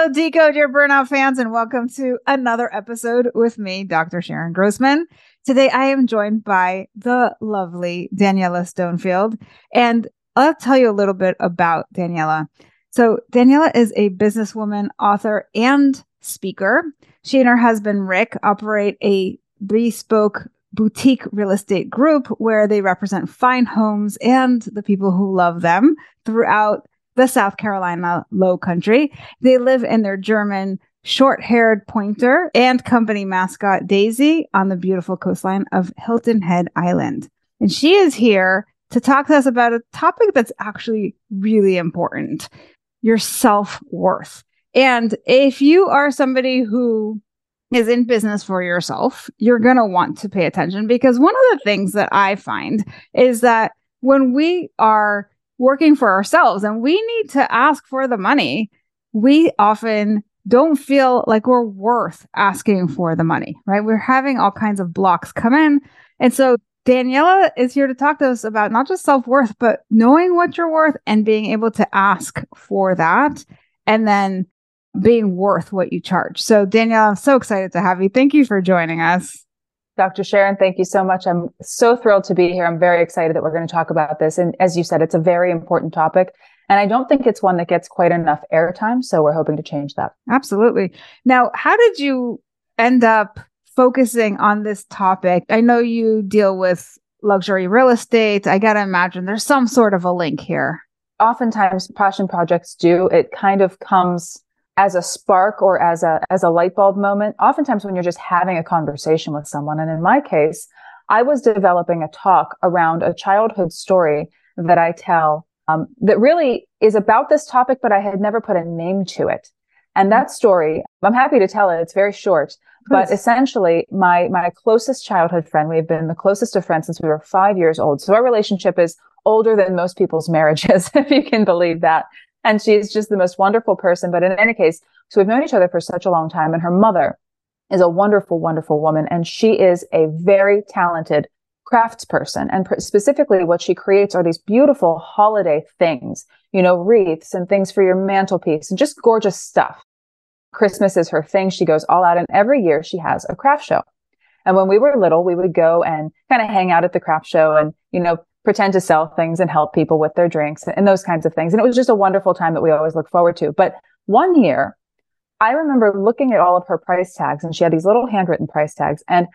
Hello, Decode Your Burnout fans, and welcome to another episode with me, Dr. Sharon Grossman. Today, I am joined by the lovely Daniella Stonefield, and I'll tell you a little bit about Daniella. So, Daniella is a businesswoman, author, and speaker. She and her husband, Rick, operate a bespoke boutique real estate group where they represent fine homes and the people who love them throughout the South Carolina Low Country. They live in their German short haired pointer and company mascot Daisy on the beautiful coastline of Hilton Head Island. And she is here to talk to us about a topic that's actually really important your self worth. And if you are somebody who is in business for yourself, you're going to want to pay attention because one of the things that I find is that when we are working for ourselves and we need to ask for the money, we often don't feel like we're worth asking for the money, right? We're having all kinds of blocks come in. And so Daniella is here to talk to us about not just self worth, but knowing what you're worth and being able to ask for that and then being worth what you charge. So, Daniella, I'm so excited to have you. Thank you for joining us. Dr. Sharon, thank you so much. I'm so thrilled to be here. I'm very excited that we're going to talk about this. And as you said, it's a very important topic. And I don't think it's one that gets quite enough airtime. So we're hoping to change that. Absolutely. Now, how did you end up focusing on this topic? I know you deal with luxury real estate. I got to imagine there's some sort of a link here. Oftentimes, passion projects do. It kind of comes as a spark or as a as a light bulb moment oftentimes when you're just having a conversation with someone. And in my case i was developing a talk around a childhood story that i tell um, that really is about this topic but i had never put a name to it. And that story i'm happy to tell it it's very short but essentially my my closest childhood friend we've been the closest of friends since we were five years old. So our relationship is older than most people's marriages if you can believe that and she's just the most wonderful person. But in any case, so we've known each other for such a long time. And her mother is a wonderful, wonderful woman. And she is a very talented craftsperson. And pr- specifically, what she creates are these beautiful holiday things, you know, wreaths and things for your mantelpiece and just gorgeous stuff. Christmas is her thing. She goes all out. And every year she has a craft show. And when we were little, we would go and kind of hang out at the craft show and, you know, pretend to sell things and help people with their drinks and those kinds of things. And it was just a wonderful time that we always look forward to. But one year, I remember looking at all of her price tags and she had these little handwritten price tags. And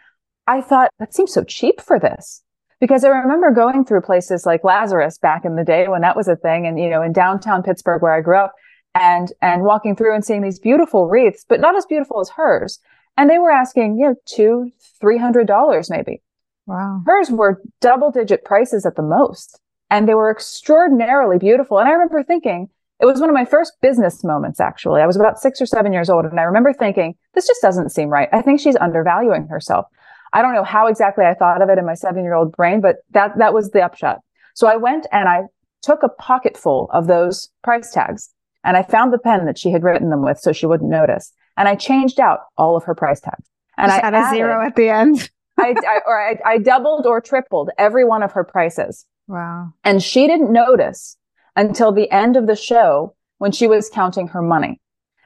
I thought that seems so cheap for this because I remember going through places like Lazarus back in the day when that was a thing. And, you know, in downtown Pittsburgh where I grew up and, and walking through and seeing these beautiful wreaths, but not as beautiful as hers. And they were asking, you know, two, three hundred dollars maybe. Wow. Hers were double digit prices at the most. And they were extraordinarily beautiful. And I remember thinking, it was one of my first business moments, actually. I was about six or seven years old. And I remember thinking, this just doesn't seem right. I think she's undervaluing herself. I don't know how exactly I thought of it in my seven year old brain, but that, that was the upshot. So I went and I took a pocketful of those price tags and I found the pen that she had written them with so she wouldn't notice. And I changed out all of her price tags. And Just I had a zero at the end. I, I, or I, I doubled or tripled every one of her prices. Wow. And she didn't notice until the end of the show when she was counting her money.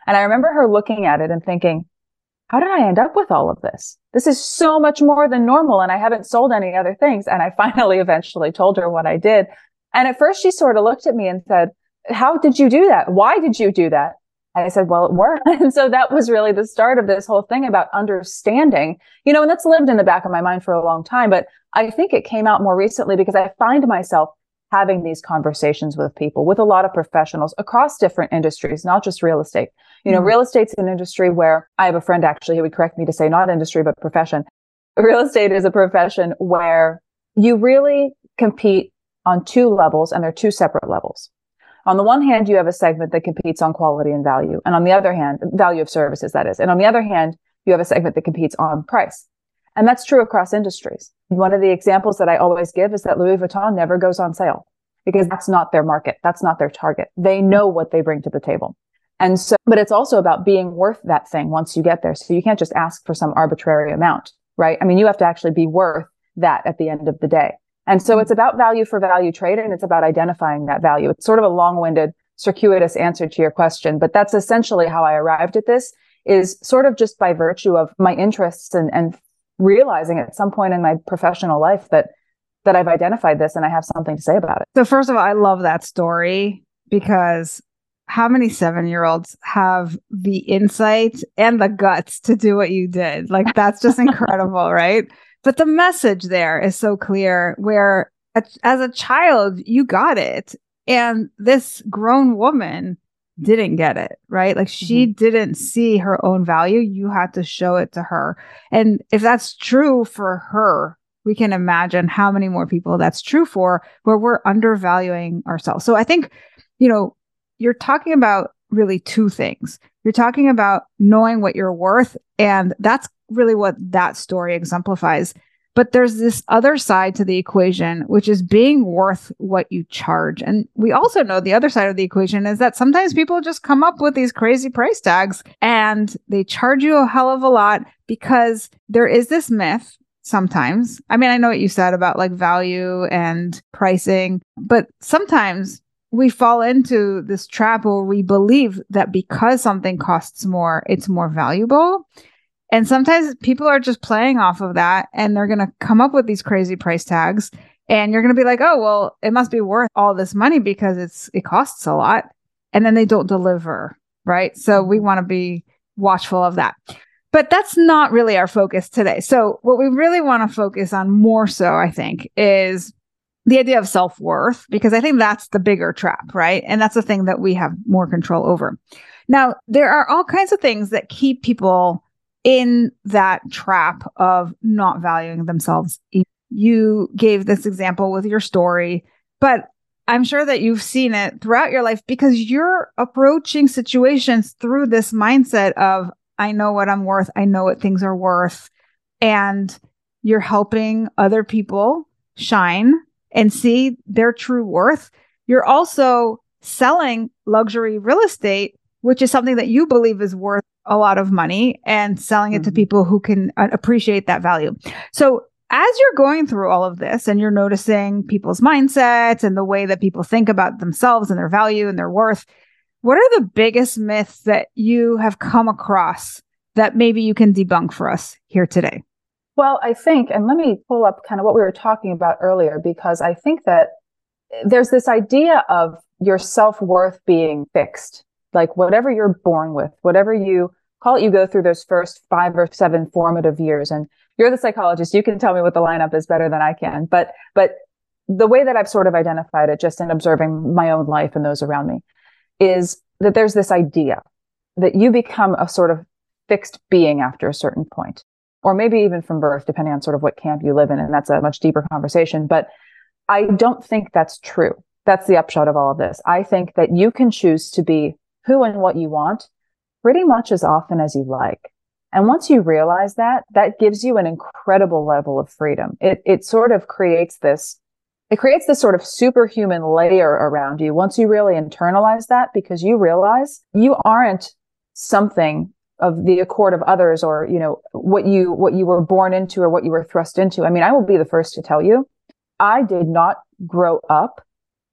And I remember her looking at it and thinking, how did I end up with all of this? This is so much more than normal. And I haven't sold any other things. And I finally eventually told her what I did. And at first she sort of looked at me and said, how did you do that? Why did you do that? I said, well, it worked. And so that was really the start of this whole thing about understanding, you know, and that's lived in the back of my mind for a long time. But I think it came out more recently because I find myself having these conversations with people, with a lot of professionals across different industries, not just real estate. You know, mm-hmm. real estate's an industry where I have a friend actually who would correct me to say not industry, but profession. Real estate is a profession where you really compete on two levels and they're two separate levels. On the one hand, you have a segment that competes on quality and value. And on the other hand, value of services, that is. And on the other hand, you have a segment that competes on price. And that's true across industries. One of the examples that I always give is that Louis Vuitton never goes on sale because that's not their market. That's not their target. They know what they bring to the table. And so, but it's also about being worth that thing once you get there. So you can't just ask for some arbitrary amount, right? I mean, you have to actually be worth that at the end of the day. And so it's about value for value trade and it's about identifying that value. It's sort of a long-winded, circuitous answer to your question, but that's essentially how I arrived at this is sort of just by virtue of my interests and, and realizing at some point in my professional life that that I've identified this and I have something to say about it. So first of all, I love that story because how many seven year olds have the insight and the guts to do what you did? Like that's just incredible, right? But the message there is so clear where as a child, you got it. And this grown woman didn't get it, right? Like she mm-hmm. didn't see her own value. You had to show it to her. And if that's true for her, we can imagine how many more people that's true for where we're undervaluing ourselves. So I think, you know, you're talking about really two things. You're talking about knowing what you're worth. And that's really what that story exemplifies. But there's this other side to the equation, which is being worth what you charge. And we also know the other side of the equation is that sometimes people just come up with these crazy price tags and they charge you a hell of a lot because there is this myth sometimes. I mean, I know what you said about like value and pricing, but sometimes we fall into this trap where we believe that because something costs more, it's more valuable. And sometimes people are just playing off of that and they're going to come up with these crazy price tags and you're going to be like, "Oh, well, it must be worth all this money because it's it costs a lot." And then they don't deliver, right? So we mm-hmm. want to be watchful of that. But that's not really our focus today. So what we really want to focus on more so, I think, is the idea of self-worth because I think that's the bigger trap, right? And that's the thing that we have more control over. Now, there are all kinds of things that keep people in that trap of not valuing themselves. You gave this example with your story, but I'm sure that you've seen it throughout your life because you're approaching situations through this mindset of, I know what I'm worth, I know what things are worth, and you're helping other people shine and see their true worth. You're also selling luxury real estate, which is something that you believe is worth a lot of money and selling it mm-hmm. to people who can uh, appreciate that value. So as you're going through all of this and you're noticing people's mindsets and the way that people think about themselves and their value and their worth, what are the biggest myths that you have come across that maybe you can debunk for us here today? Well, I think, and let me pull up kind of what we were talking about earlier, because I think that eh, there's this idea of your self worth being fixed, like whatever you're born with, whatever you call it, you go through those first five or seven formative years. And you're the psychologist. You can tell me what the lineup is better than I can. But, but the way that I've sort of identified it just in observing my own life and those around me is that there's this idea that you become a sort of fixed being after a certain point, or maybe even from birth, depending on sort of what camp you live in. And that's a much deeper conversation. But I don't think that's true. That's the upshot of all of this. I think that you can choose to be who and what you want pretty much as often as you like. And once you realize that, that gives you an incredible level of freedom. It, it sort of creates this, it creates this sort of superhuman layer around you once you really internalize that because you realize you aren't something of the accord of others or, you know, what you, what you were born into or what you were thrust into. I mean, I will be the first to tell you, I did not grow up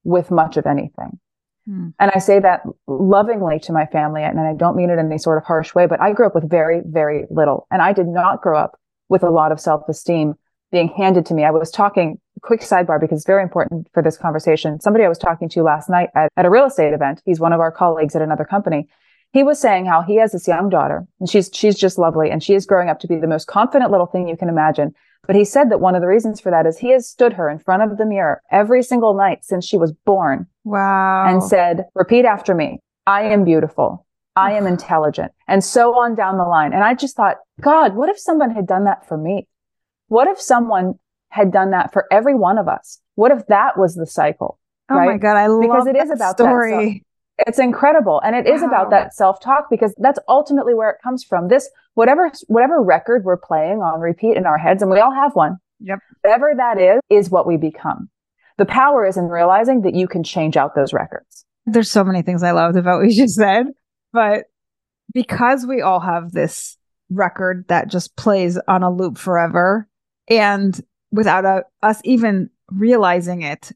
with much of anything. Hmm. And I say that lovingly to my family, and I don't mean it in any sort of harsh way, but I grew up with very, very little. And I did not grow up with a lot of self esteem being handed to me. I was talking, quick sidebar, because it's very important for this conversation. Somebody I was talking to last night at, at a real estate event, he's one of our colleagues at another company. He was saying how he has this young daughter and she's, she's just lovely and she is growing up to be the most confident little thing you can imagine. But he said that one of the reasons for that is he has stood her in front of the mirror every single night since she was born. Wow. And said, repeat after me. I am beautiful. I am intelligent and so on down the line. And I just thought, God, what if someone had done that for me? What if someone had done that for every one of us? What if that was the cycle? Oh right? my God. I love because it is about story. It's incredible. And it wow. is about that self-talk because that's ultimately where it comes from. This, whatever, whatever record we're playing on repeat in our heads, and we all have one. Yep. Whatever that is, is what we become. The power is in realizing that you can change out those records. There's so many things I loved about what you just said, but because we all have this record that just plays on a loop forever and without a, us even realizing it,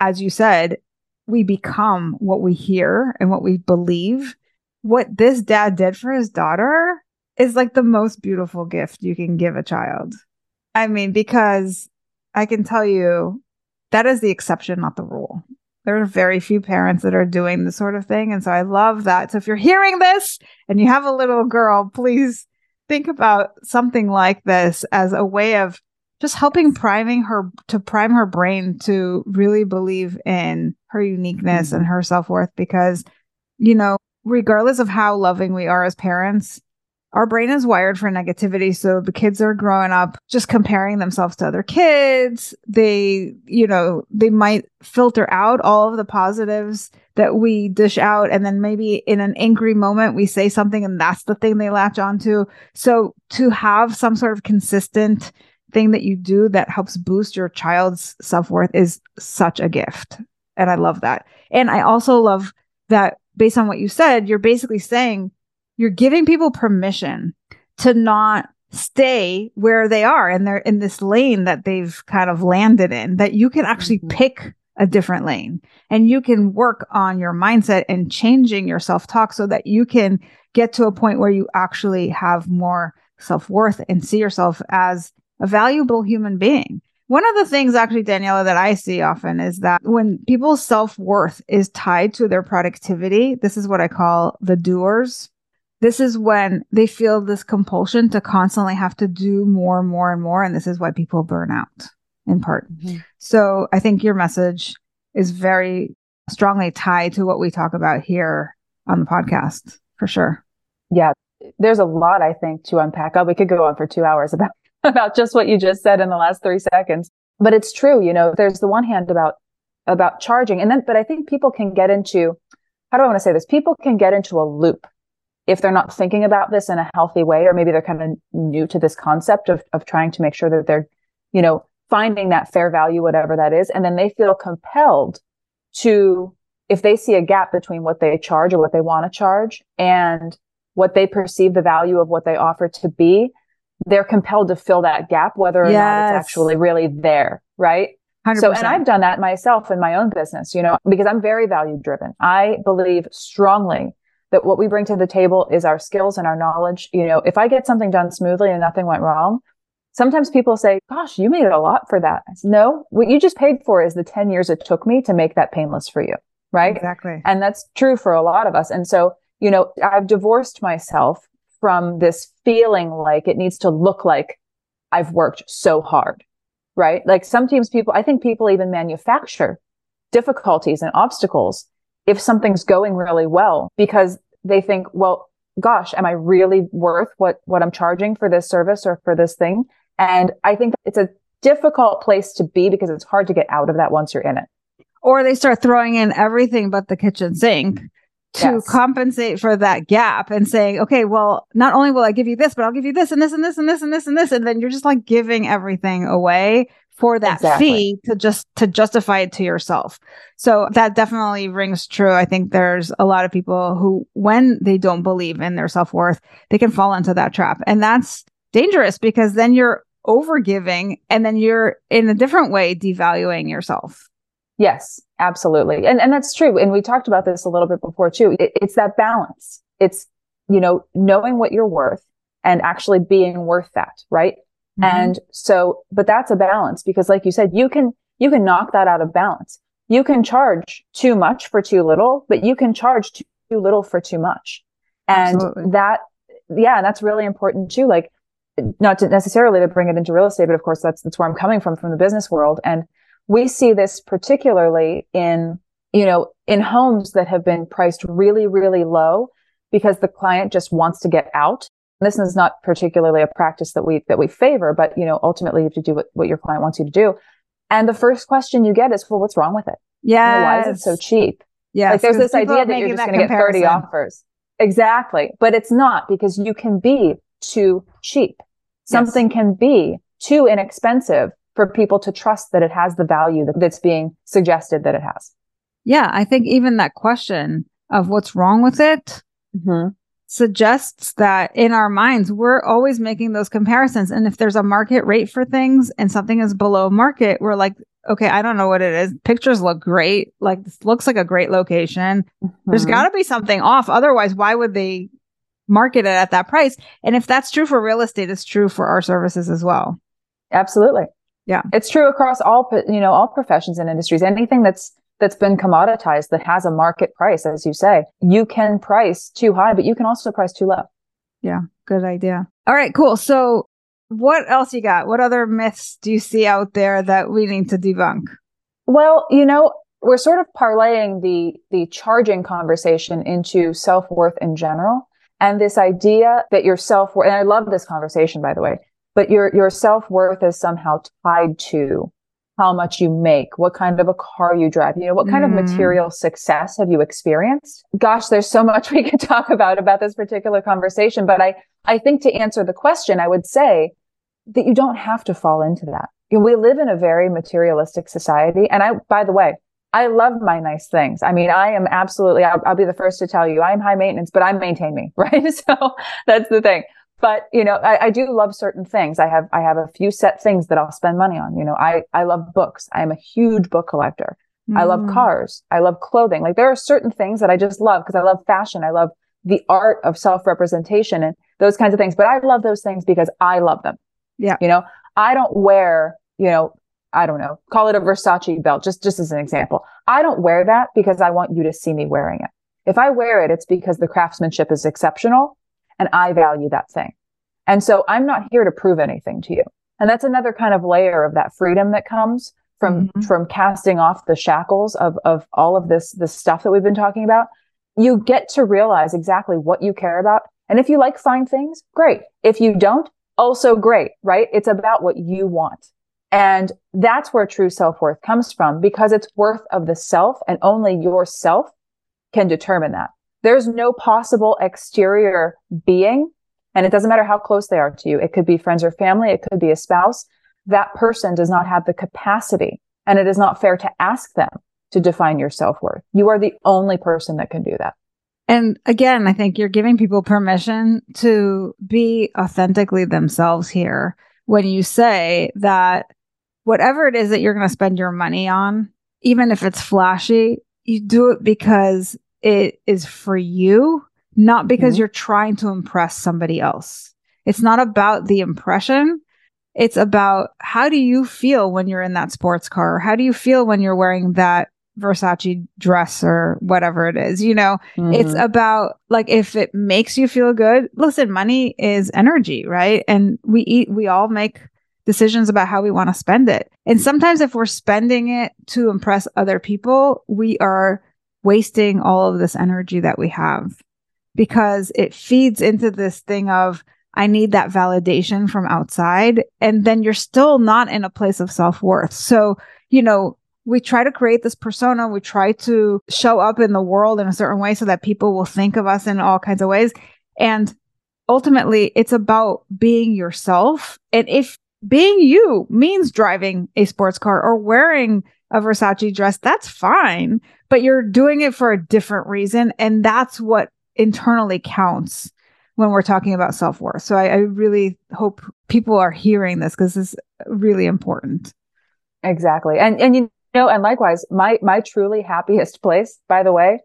as you said, we become what we hear and what we believe. What this dad did for his daughter is like the most beautiful gift you can give a child. I mean, because I can tell you that is the exception, not the rule. There are very few parents that are doing this sort of thing. And so I love that. So if you're hearing this and you have a little girl, please think about something like this as a way of just helping priming her to prime her brain to really believe in her uniqueness mm-hmm. and her self-worth because you know regardless of how loving we are as parents our brain is wired for negativity. So the kids are growing up just comparing themselves to other kids. They you know they might filter out all of the positives that we dish out. And then maybe in an angry moment we say something and that's the thing they latch onto. So to have some sort of consistent thing that you do that helps boost your child's self-worth is such a gift and i love that and i also love that based on what you said you're basically saying you're giving people permission to not stay where they are and they're in this lane that they've kind of landed in that you can actually mm-hmm. pick a different lane and you can work on your mindset and changing your self-talk so that you can get to a point where you actually have more self-worth and see yourself as a valuable human being. One of the things, actually, Daniella, that I see often is that when people's self worth is tied to their productivity, this is what I call the doers. This is when they feel this compulsion to constantly have to do more and more and more. And this is why people burn out in part. Mm-hmm. So I think your message is very strongly tied to what we talk about here on the podcast for sure. Yeah. There's a lot, I think, to unpack. Oh, we could go on for two hours about about just what you just said in the last three seconds. But it's true, you know, there's the one hand about, about charging. And then, but I think people can get into, how do I want to say this? People can get into a loop if they're not thinking about this in a healthy way, or maybe they're kind of new to this concept of, of trying to make sure that they're, you know, finding that fair value, whatever that is. And then they feel compelled to, if they see a gap between what they charge or what they want to charge and what they perceive the value of what they offer to be, they're compelled to fill that gap, whether or yes. not it's actually really there. Right. 100%. So, and I've done that myself in my own business, you know, because I'm very value driven. I believe strongly that what we bring to the table is our skills and our knowledge. You know, if I get something done smoothly and nothing went wrong, sometimes people say, gosh, you made a lot for that. Said, no, what you just paid for is the 10 years it took me to make that painless for you. Right. Exactly. And that's true for a lot of us. And so, you know, I've divorced myself from this feeling like it needs to look like I've worked so hard, right? Like sometimes people, I think people even manufacture difficulties and obstacles if something's going really well because they think, well, gosh, am I really worth what, what I'm charging for this service or for this thing? And I think it's a difficult place to be because it's hard to get out of that once you're in it. Or they start throwing in everything but the kitchen sink to yes. compensate for that gap and saying, okay, well, not only will I give you this, but I'll give you this and this and this and this and this and this. And then you're just like giving everything away for that exactly. fee to just to justify it to yourself. So that definitely rings true. I think there's a lot of people who when they don't believe in their self-worth, they can fall into that trap. And that's dangerous because then you're overgiving and then you're in a different way devaluing yourself. Yes, absolutely. And, and that's true. And we talked about this a little bit before too. It, it's that balance. It's, you know, knowing what you're worth and actually being worth that, right? Mm-hmm. And so, but that's a balance because like you said, you can, you can knock that out of balance. You can charge too much for too little, but you can charge too, too little for too much. And Absolutely. that, yeah, that's really important too. Like not to necessarily to bring it into real estate, but of course that's, that's where I'm coming from, from the business world. And we see this particularly in, you know, in homes that have been priced really, really low because the client just wants to get out. This is not particularly a practice that we, that we favor, but, you know, ultimately you have to do what, what your client wants you to do. And the first question you get is, well, what's wrong with it? Yeah. why is it so cheap? Yeah. Like there's this idea that you're just going to get 30 offers. Exactly. But it's not because you can be too cheap. Something yes. can be too inexpensive for people to trust that it has the value that, that's being suggested that it has. Yeah. I think even that question of what's wrong with it mm-hmm. suggests that in our minds, we're always making those comparisons. And if there's a market rate for things and something is below market, we're like, okay, I don't know what it is. Pictures look great. Like this looks like a great location. Mm-hmm. There's got to be something off. Otherwise, why would they market it at that price? And if that's true for real estate, it's true for our services as well. Absolutely. Yeah. It's true across all, you know, all professions and industries. Anything that's that's been commoditized that has a market price, as you say, you can price too high, but you can also price too low. Yeah. Good idea. All right, cool. So what else you got? What other myths do you see out there that we need to debunk? Well, you know, we're sort of parlaying the the charging conversation into self-worth in general and this idea that your self-worth and I love this conversation by the way, but your your self-worth is somehow tied to how much you make, what kind of a car you drive, you know, what kind mm. of material success have you experienced? Gosh, there's so much we could talk about about this particular conversation, but I I think to answer the question, I would say that you don't have to fall into that. You know, we live in a very materialistic society. And I, by the way, I love my nice things. I mean, I am absolutely, I'll, I'll be the first to tell you, I'm high maintenance, but I maintain me, right? So that's the thing. But, you know, I, I do love certain things. I have, I have a few set things that I'll spend money on. You know, I, I love books. I am a huge book collector. Mm. I love mm. cars. I love clothing. Like there are certain things that I just love because I love fashion. I love the art of self representation and those kinds of things. But I love those things because I love them. Yeah. You know, I don't wear, you know, I don't know, call it a Versace belt, just, just as an example. I don't wear that because I want you to see me wearing it. If I wear it, it's because the craftsmanship is exceptional and I value that thing. And so I'm not here to prove anything to you. And that's another kind of layer of that freedom that comes from, mm-hmm. from casting off the shackles of, of all of this, this stuff that we've been talking about. You get to realize exactly what you care about. And if you like fine things, great. If you don't, also great, right? It's about what you want. And that's where true self worth comes from because it's worth of the self and only yourself can determine that. There's no possible exterior being. And it doesn't matter how close they are to you. It could be friends or family. It could be a spouse. That person does not have the capacity and it is not fair to ask them to define your self worth. You are the only person that can do that. And again, I think you're giving people permission to be authentically themselves here when you say that whatever it is that you're going to spend your money on, even if it's flashy, you do it because it is for you, not because mm-hmm. you're trying to impress somebody else. It's not about the impression. It's about how do you feel when you're in that sports car? How do you feel when you're wearing that Versace dress or whatever it is. You know, mm-hmm. it's about like if it makes you feel good. Listen, money is energy, right? And we eat, we all make decisions about how we want to spend it. And sometimes if we're spending it to impress other people, we are wasting all of this energy that we have because it feeds into this thing of, I need that validation from outside. And then you're still not in a place of self worth. So, you know, we try to create this persona. We try to show up in the world in a certain way so that people will think of us in all kinds of ways. And ultimately, it's about being yourself. And if being you means driving a sports car or wearing a Versace dress, that's fine. But you're doing it for a different reason. And that's what internally counts when we're talking about self worth. So I, I, really hope people are hearing this because this is really important. Exactly. And and you know, and likewise, my my truly happiest place, by the way,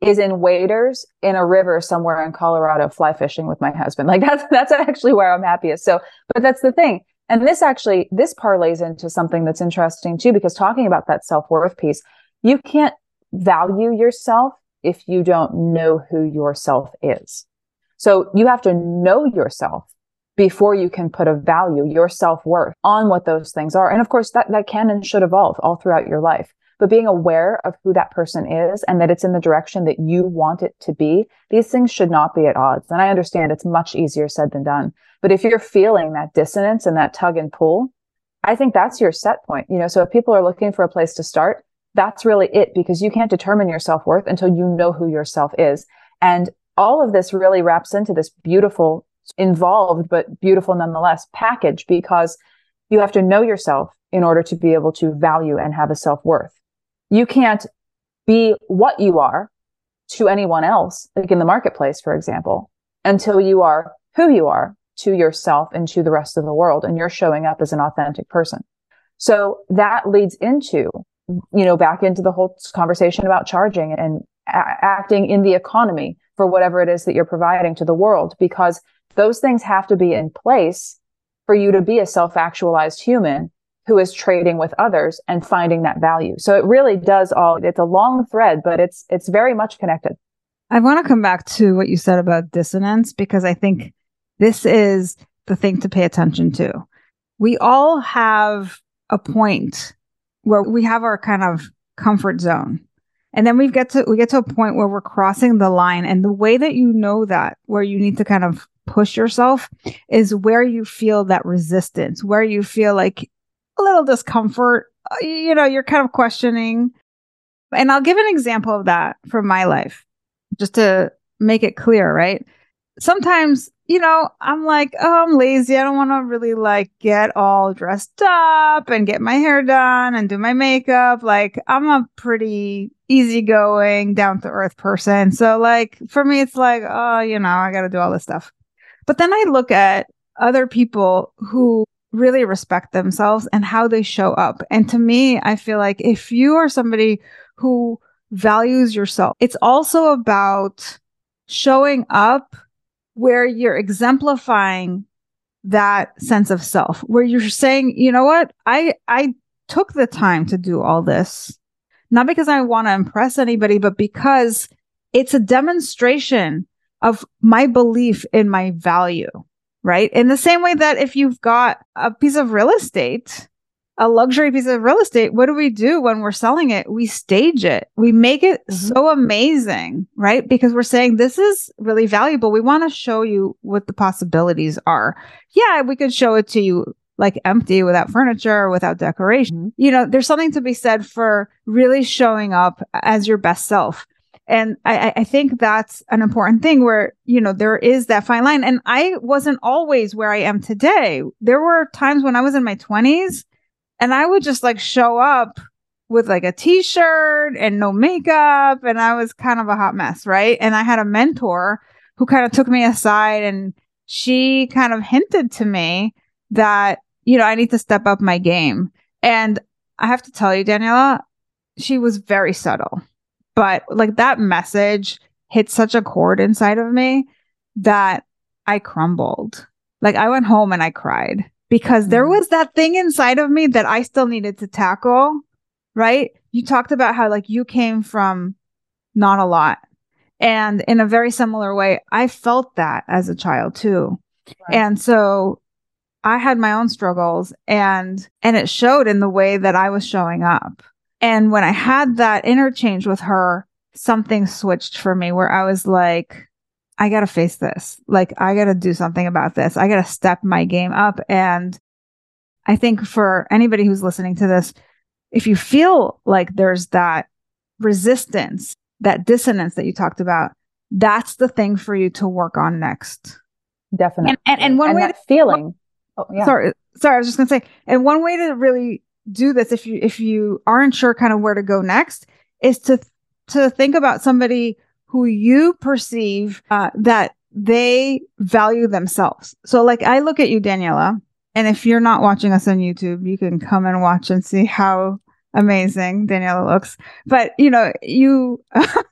is in waders in a river somewhere in Colorado, fly fishing with my husband. Like that's that's actually where I'm happiest. So, but that's the thing. And this actually, this parlays into something that's interesting too, because talking about that self worth piece, you can't value yourself if you don't know who yourself is. So you have to know yourself before you can put a value, your self worth on what those things are. And of course, that, that can and should evolve all throughout your life. But being aware of who that person is and that it's in the direction that you want it to be, these things should not be at odds. And I understand it's much easier said than done. But if you're feeling that dissonance and that tug and pull, I think that's your set point. You know, so if people are looking for a place to start, that's really it because you can't determine your self worth until you know who yourself is. And all of this really wraps into this beautiful, involved, but beautiful nonetheless package because you have to know yourself in order to be able to value and have a self worth. You can't be what you are to anyone else, like in the marketplace, for example, until you are who you are to yourself and to the rest of the world. And you're showing up as an authentic person. So that leads into, you know, back into the whole conversation about charging and a- acting in the economy for whatever it is that you're providing to the world, because those things have to be in place for you to be a self actualized human who is trading with others and finding that value. So it really does all, it's a long thread, but it's, it's very much connected. I want to come back to what you said about dissonance because I think this is the thing to pay attention to. We all have a point where we have our kind of comfort zone. And then we get to we get to a point where we're crossing the line and the way that you know that where you need to kind of push yourself is where you feel that resistance, where you feel like a little discomfort, uh, you know, you're kind of questioning. And I'll give an example of that from my life just to make it clear, right? Sometimes you know, I'm like, oh, I'm lazy. I don't want to really like get all dressed up and get my hair done and do my makeup. Like, I'm a pretty easygoing, down to earth person. So, like, for me, it's like, oh, you know, I got to do all this stuff. But then I look at other people who really respect themselves and how they show up. And to me, I feel like if you are somebody who values yourself, it's also about showing up where you're exemplifying that sense of self, where you're saying, you know what, I, I took the time to do all this, not because I want to impress anybody, but because it's a demonstration of my belief in my value, right? In the same way that if you've got a piece of real estate, a luxury piece of real estate, what do we do when we're selling it? We stage it. We make it mm-hmm. so amazing, right? Because we're saying this is really valuable. We want to show you what the possibilities are. Yeah, we could show it to you like empty without furniture, without decoration. Mm-hmm. You know, there's something to be said for really showing up as your best self. And I, I think that's an important thing where, you know, there is that fine line. And I wasn't always where I am today. There were times when I was in my 20s and I would just like show up with like a t-shirt and no makeup and I was kind of a hot mess, right? And I had a mentor who kind of took me aside and she kind of hinted to me that, you know, I need to step up my game. And I have to tell you, Daniella, she was very subtle. But like that message hit such a chord inside of me that I crumbled. Like I went home and I cried because there mm. was that thing inside of me that I still needed to tackle, right? You talked about how like you came from not a lot. And in a very similar way, I felt that as a child too. Right. And so I had my own struggles and and it showed in the way that I was showing up. And when I had that interchange with her, something switched for me where I was like, I got to face this. Like, I got to do something about this. I got to step my game up. And I think for anybody who's listening to this, if you feel like there's that resistance, that dissonance that you talked about, that's the thing for you to work on next. Definitely. And, and, and one and way that to, feeling. Oh, yeah. Sorry, sorry. I was just gonna say, and one way to really do this, if you if you aren't sure kind of where to go next, is to to think about somebody who you perceive uh, that they value themselves. So, like, I look at you, Daniella, and if you're not watching us on YouTube, you can come and watch and see how amazing Daniella looks. But you know, you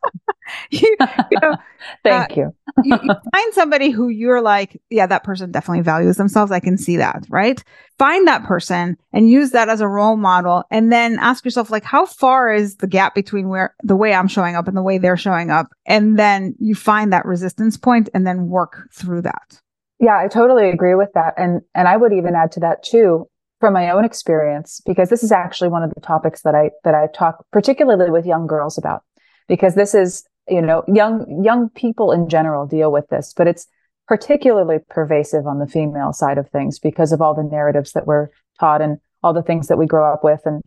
you, you know, Thank uh, you. you. you. Find somebody who you're like, yeah, that person definitely values themselves. I can see that, right? Find that person and use that as a role model. And then ask yourself, like, how far is the gap between where the way I'm showing up and the way they're showing up? And then you find that resistance point and then work through that. Yeah, I totally agree with that. And and I would even add to that too from my own experience because this is actually one of the topics that I that I talk particularly with young girls about because this is you know young young people in general deal with this but it's particularly pervasive on the female side of things because of all the narratives that we're taught and all the things that we grow up with. And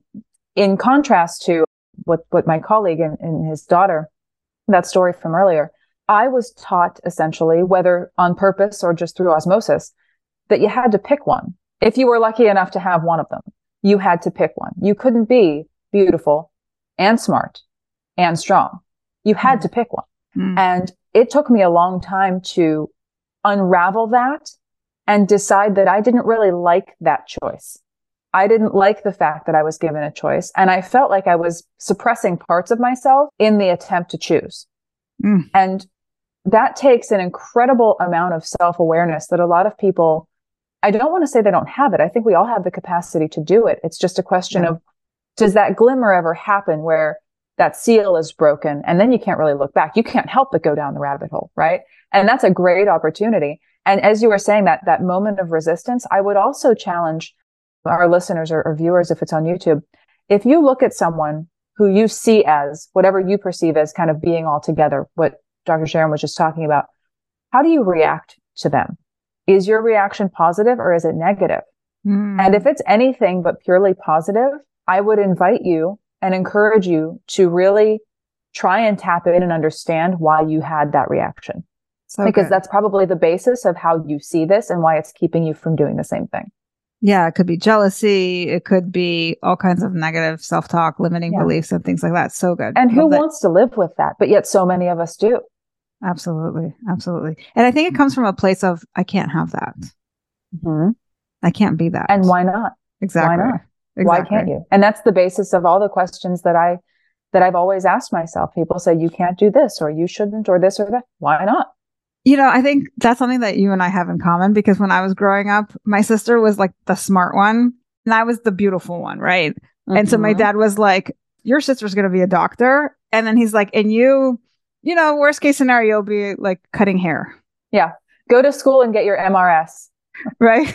in contrast to what what my colleague and, and his daughter that story from earlier i was taught essentially whether on purpose or just through osmosis that you had to pick one. If you were lucky enough to have one of them you had to pick one. You couldn't be beautiful and smart and strong you had mm. to pick one. Mm. And it took me a long time to unravel that and decide that I didn't really like that choice. I didn't like the fact that I was given a choice. And I felt like I was suppressing parts of myself in the attempt to choose. Mm. And that takes an incredible amount of self awareness that a lot of people, I don't want to say they don't have it. I think we all have the capacity to do it. It's just a question yeah. of does that glimmer ever happen where that seal is broken and then you can't really look back. You can't help but go down the rabbit hole, right? And that's a great opportunity. And as you were saying that, that moment of resistance, I would also challenge our listeners or, or viewers, if it's on YouTube, if you look at someone who you see as whatever you perceive as kind of being all together, what Dr. Sharon was just talking about, how do you react to them? Is your reaction positive or is it negative? Mm. And if it's anything but purely positive, I would invite you and encourage you to really try and tap in and understand why you had that reaction. So because good. that's probably the basis of how you see this and why it's keeping you from doing the same thing. Yeah, it could be jealousy. It could be all kinds of negative self talk, limiting yeah. beliefs, and things like that. So good. And who wants to live with that? But yet, so many of us do. Absolutely. Absolutely. And I think it comes from a place of, I can't have that. Mm-hmm. I can't be that. And why not? Exactly. Why not? Exactly. Why can't you? And that's the basis of all the questions that I that I've always asked myself. People say you can't do this or you shouldn't or this or that. Why not? You know, I think that's something that you and I have in common because when I was growing up, my sister was like the smart one and I was the beautiful one, right? Mm-hmm. And so my mm-hmm. dad was like, Your sister's gonna be a doctor. And then he's like, and you, you know, worst case scenario, you'll be like cutting hair. Yeah. Go to school and get your MRS. right.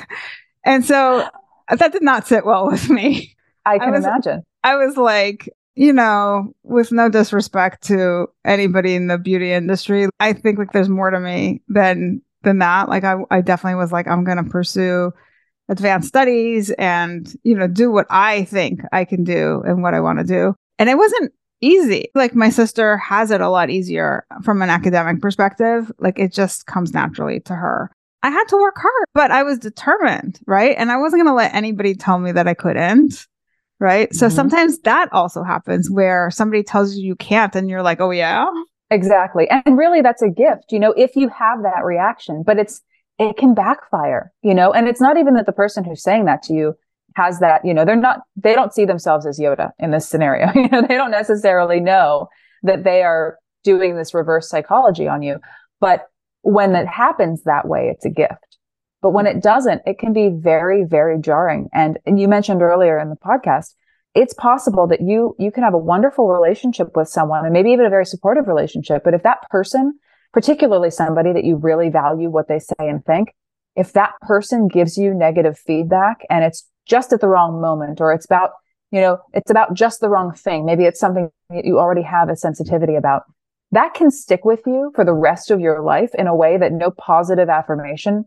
And so that did not sit well with me. I can I was, imagine. I was like, you know, with no disrespect to anybody in the beauty industry, I think like there's more to me than than that. Like I, I definitely was like, I'm gonna pursue advanced studies and, you know, do what I think I can do and what I want to do. And it wasn't easy. Like my sister has it a lot easier from an academic perspective. Like it just comes naturally to her. I had to work hard, but I was determined, right? And I wasn't going to let anybody tell me that I couldn't, right? Mm-hmm. So sometimes that also happens where somebody tells you you can't and you're like, "Oh yeah." Exactly. And really that's a gift, you know, if you have that reaction, but it's it can backfire, you know, and it's not even that the person who's saying that to you has that, you know, they're not they don't see themselves as Yoda in this scenario. You know, they don't necessarily know that they are doing this reverse psychology on you. But when it happens that way, it's a gift. But when it doesn't, it can be very, very jarring. And, and you mentioned earlier in the podcast, it's possible that you, you can have a wonderful relationship with someone and maybe even a very supportive relationship. But if that person, particularly somebody that you really value what they say and think, if that person gives you negative feedback and it's just at the wrong moment or it's about, you know, it's about just the wrong thing. Maybe it's something that you already have a sensitivity about that can stick with you for the rest of your life in a way that no positive affirmation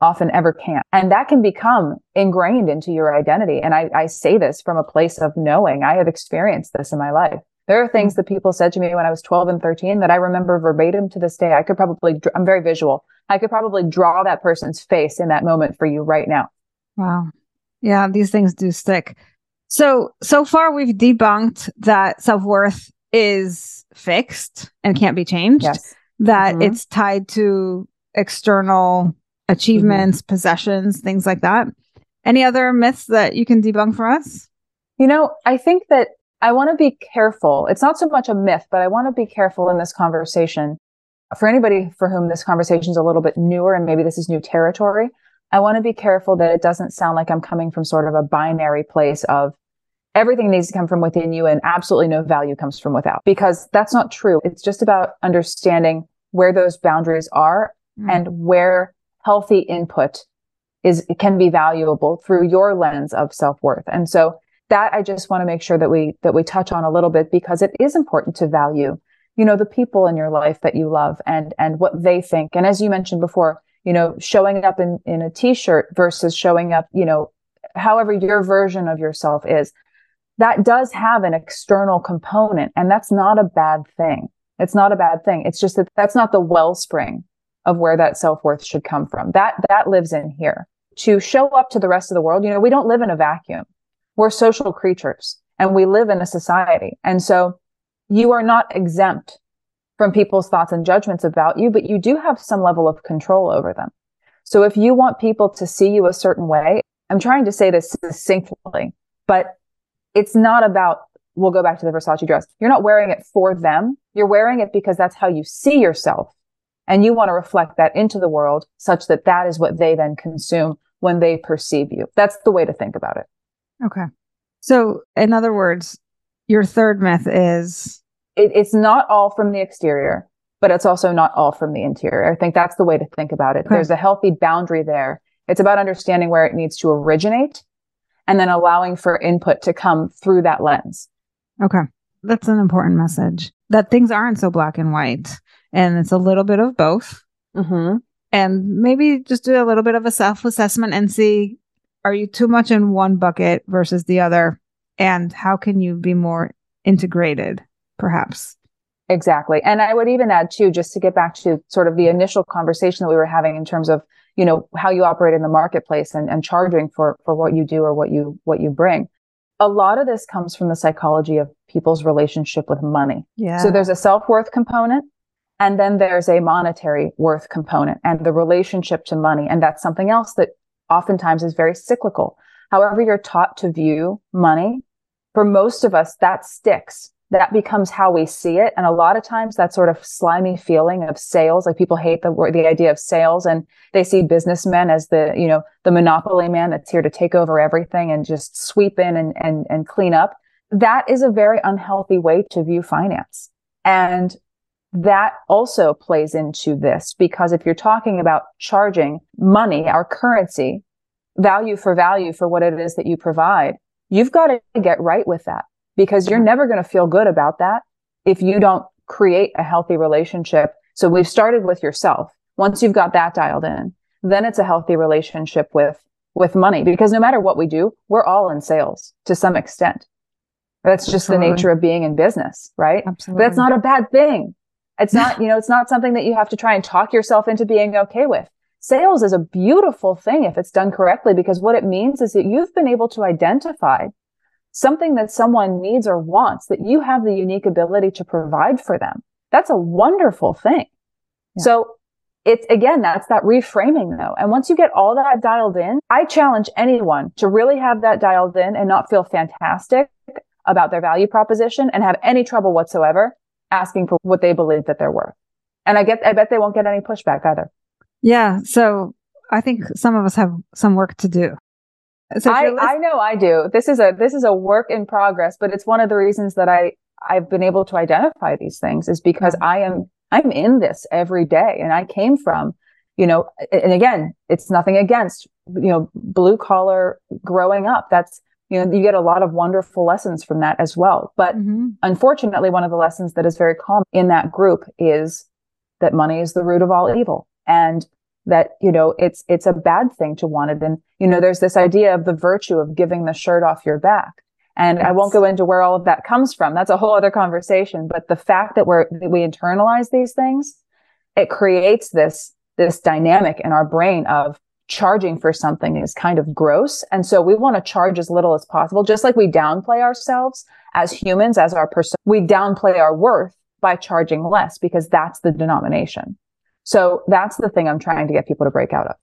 often ever can. And that can become ingrained into your identity. And I, I, say this from a place of knowing I have experienced this in my life. There are things mm-hmm. that people said to me when I was 12 and 13 that I remember verbatim to this day. I could probably, I'm very visual. I could probably draw that person's face in that moment for you right now. Wow. Yeah, these things do stick. So, so far we've debunked that self worth is fixed and can't be changed, yes. that mm-hmm. it's tied to external achievements, mm-hmm. possessions, things like that. Any other myths that you can debunk for us? You know, I think that I want to be careful. It's not so much a myth, but I want to be careful in this conversation. For anybody for whom this conversation is a little bit newer and maybe this is new territory, I want to be careful that it doesn't sound like I'm coming from sort of a binary place of everything needs to come from within you and absolutely no value comes from without because that's not true. It's just about understanding where those boundaries are mm. and where healthy input is can be valuable through your lens of self-worth. And so that I just want to make sure that we that we touch on a little bit because it is important to value, you know, the people in your life that you love and and what they think. And as you mentioned before, you know, showing up in in a t-shirt versus showing up, you know, however your version of yourself is. That does have an external component and that's not a bad thing. It's not a bad thing. It's just that that's not the wellspring of where that self-worth should come from. That that lives in here to show up to the rest of the world. You know, we don't live in a vacuum. We're social creatures and we live in a society. And so you are not exempt from people's thoughts and judgments about you, but you do have some level of control over them. So if you want people to see you a certain way, I'm trying to say this succinctly, but it's not about, we'll go back to the Versace dress. You're not wearing it for them. You're wearing it because that's how you see yourself. And you want to reflect that into the world such that that is what they then consume when they perceive you. That's the way to think about it. Okay. So, in other words, your third myth is it, it's not all from the exterior, but it's also not all from the interior. I think that's the way to think about it. Okay. There's a healthy boundary there. It's about understanding where it needs to originate and then allowing for input to come through that lens. Okay. That's an important message that things aren't so black and white and it's a little bit of both. Mm-hmm and maybe just do a little bit of a self assessment and see are you too much in one bucket versus the other? And how can you be more integrated, perhaps? Exactly. And I would even add too, just to get back to sort of the initial conversation that we were having in terms of, you know, how you operate in the marketplace and, and charging for, for what you do or what you, what you bring. A lot of this comes from the psychology of people's relationship with money. Yeah. So there's a self-worth component and then there's a monetary worth component and the relationship to money. And that's something else that oftentimes is very cyclical. However, you're taught to view money, for most of us, that sticks. That becomes how we see it. And a lot of times that sort of slimy feeling of sales, like people hate the word, the idea of sales and they see businessmen as the, you know, the monopoly man that's here to take over everything and just sweep in and, and, and clean up. That is a very unhealthy way to view finance. And that also plays into this because if you're talking about charging money, our currency, value for value for what it is that you provide, you've got to get right with that because you're never going to feel good about that if you don't create a healthy relationship. So we've started with yourself. Once you've got that dialed in, then it's a healthy relationship with, with money because no matter what we do, we're all in sales to some extent. That's just Absolutely. the nature of being in business, right? Absolutely. But that's not a bad thing. It's not, you know, it's not something that you have to try and talk yourself into being okay with. Sales is a beautiful thing if it's done correctly, because what it means is that you've been able to identify something that someone needs or wants that you have the unique ability to provide for them. That's a wonderful thing. Yeah. So it's again, that's that reframing though. And once you get all that dialed in, I challenge anyone to really have that dialed in and not feel fantastic about their value proposition and have any trouble whatsoever asking for what they believe that they're worth. And I get, I bet they won't get any pushback either. Yeah. So I think some of us have some work to do. So I, list- I know I do. This is a, this is a work in progress, but it's one of the reasons that I, I've been able to identify these things is because I am, I'm in this every day and I came from, you know, and again, it's nothing against, you know, blue collar growing up. That's, you know, you get a lot of wonderful lessons from that as well. But mm-hmm. unfortunately, one of the lessons that is very common in that group is that money is the root of all evil and that, you know, it's, it's a bad thing to want it. And, you know, there's this idea of the virtue of giving the shirt off your back. And yes. I won't go into where all of that comes from. That's a whole other conversation. But the fact that we're, that we internalize these things, it creates this, this dynamic in our brain of charging for something is kind of gross. And so we want to charge as little as possible, just like we downplay ourselves as humans, as our person, we downplay our worth by charging less because that's the denomination. So that's the thing I'm trying to get people to break out of.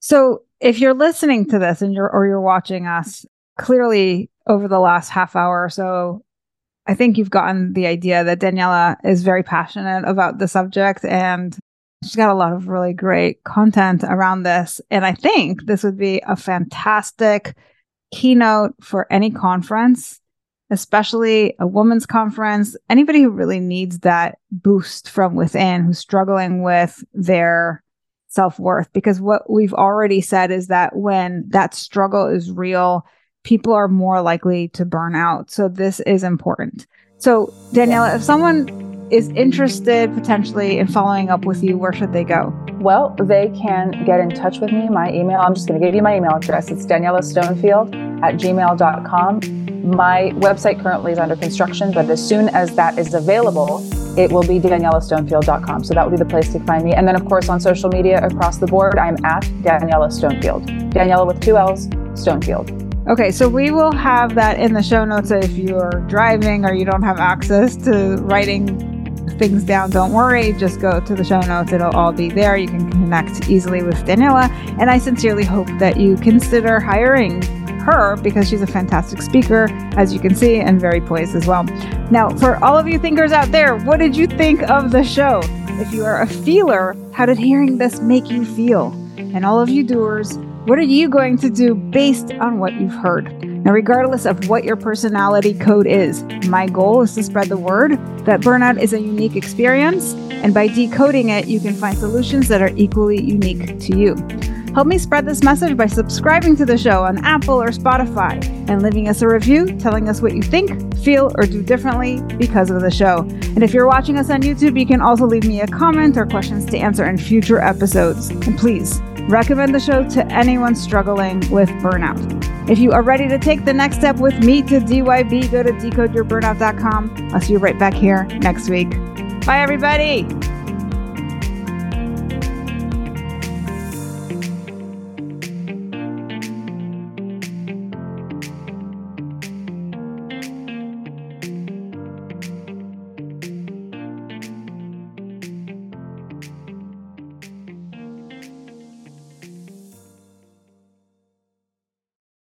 So if you're listening to this and you're, or you're watching us, clearly over the last half hour or so, I think you've gotten the idea that Daniella is very passionate about the subject and she's got a lot of really great content around this. And I think this would be a fantastic keynote for any conference, especially a women's conference, anybody who really needs that boost from within, who's struggling with their self worth. Because what we've already said is that when that struggle is real, people are more likely to burn out. So this is important. So, Daniella, if someone is interested potentially in following up with you, where should they go? Well, they can get in touch with me. My email, I'm just going to give you my email address. It's Daniella Stonefield at gmail.com. My website currently is under construction, but as soon as that is available, it will be daniellastonefield.com. So that will be the place to find me. And then, of course, on social media across the board, I'm at Daniella Stonefield. Daniella with two L's, Stonefield. Okay, so we will have that in the show notes if you're driving or you don't have access to writing things down. Don't worry, just go to the show notes. It'll all be there. You can connect easily with Daniella. And I sincerely hope that you consider hiring her because she's a fantastic speaker, as you can see, and very poised as well. Now, for all of you thinkers out there, what did you think of the show? If you are a feeler, how did hearing this make you feel? And all of you doers, what are you going to do based on what you've heard? Now, regardless of what your personality code is, my goal is to spread the word that burnout is a unique experience, and by decoding it, you can find solutions that are equally unique to you. Help me spread this message by subscribing to the show on Apple or Spotify and leaving us a review telling us what you think, feel, or do differently because of the show. And if you're watching us on YouTube, you can also leave me a comment or questions to answer in future episodes. And please, Recommend the show to anyone struggling with burnout. If you are ready to take the next step with me to DYB, go to decodeyourburnout.com. I'll see you right back here next week. Bye, everybody.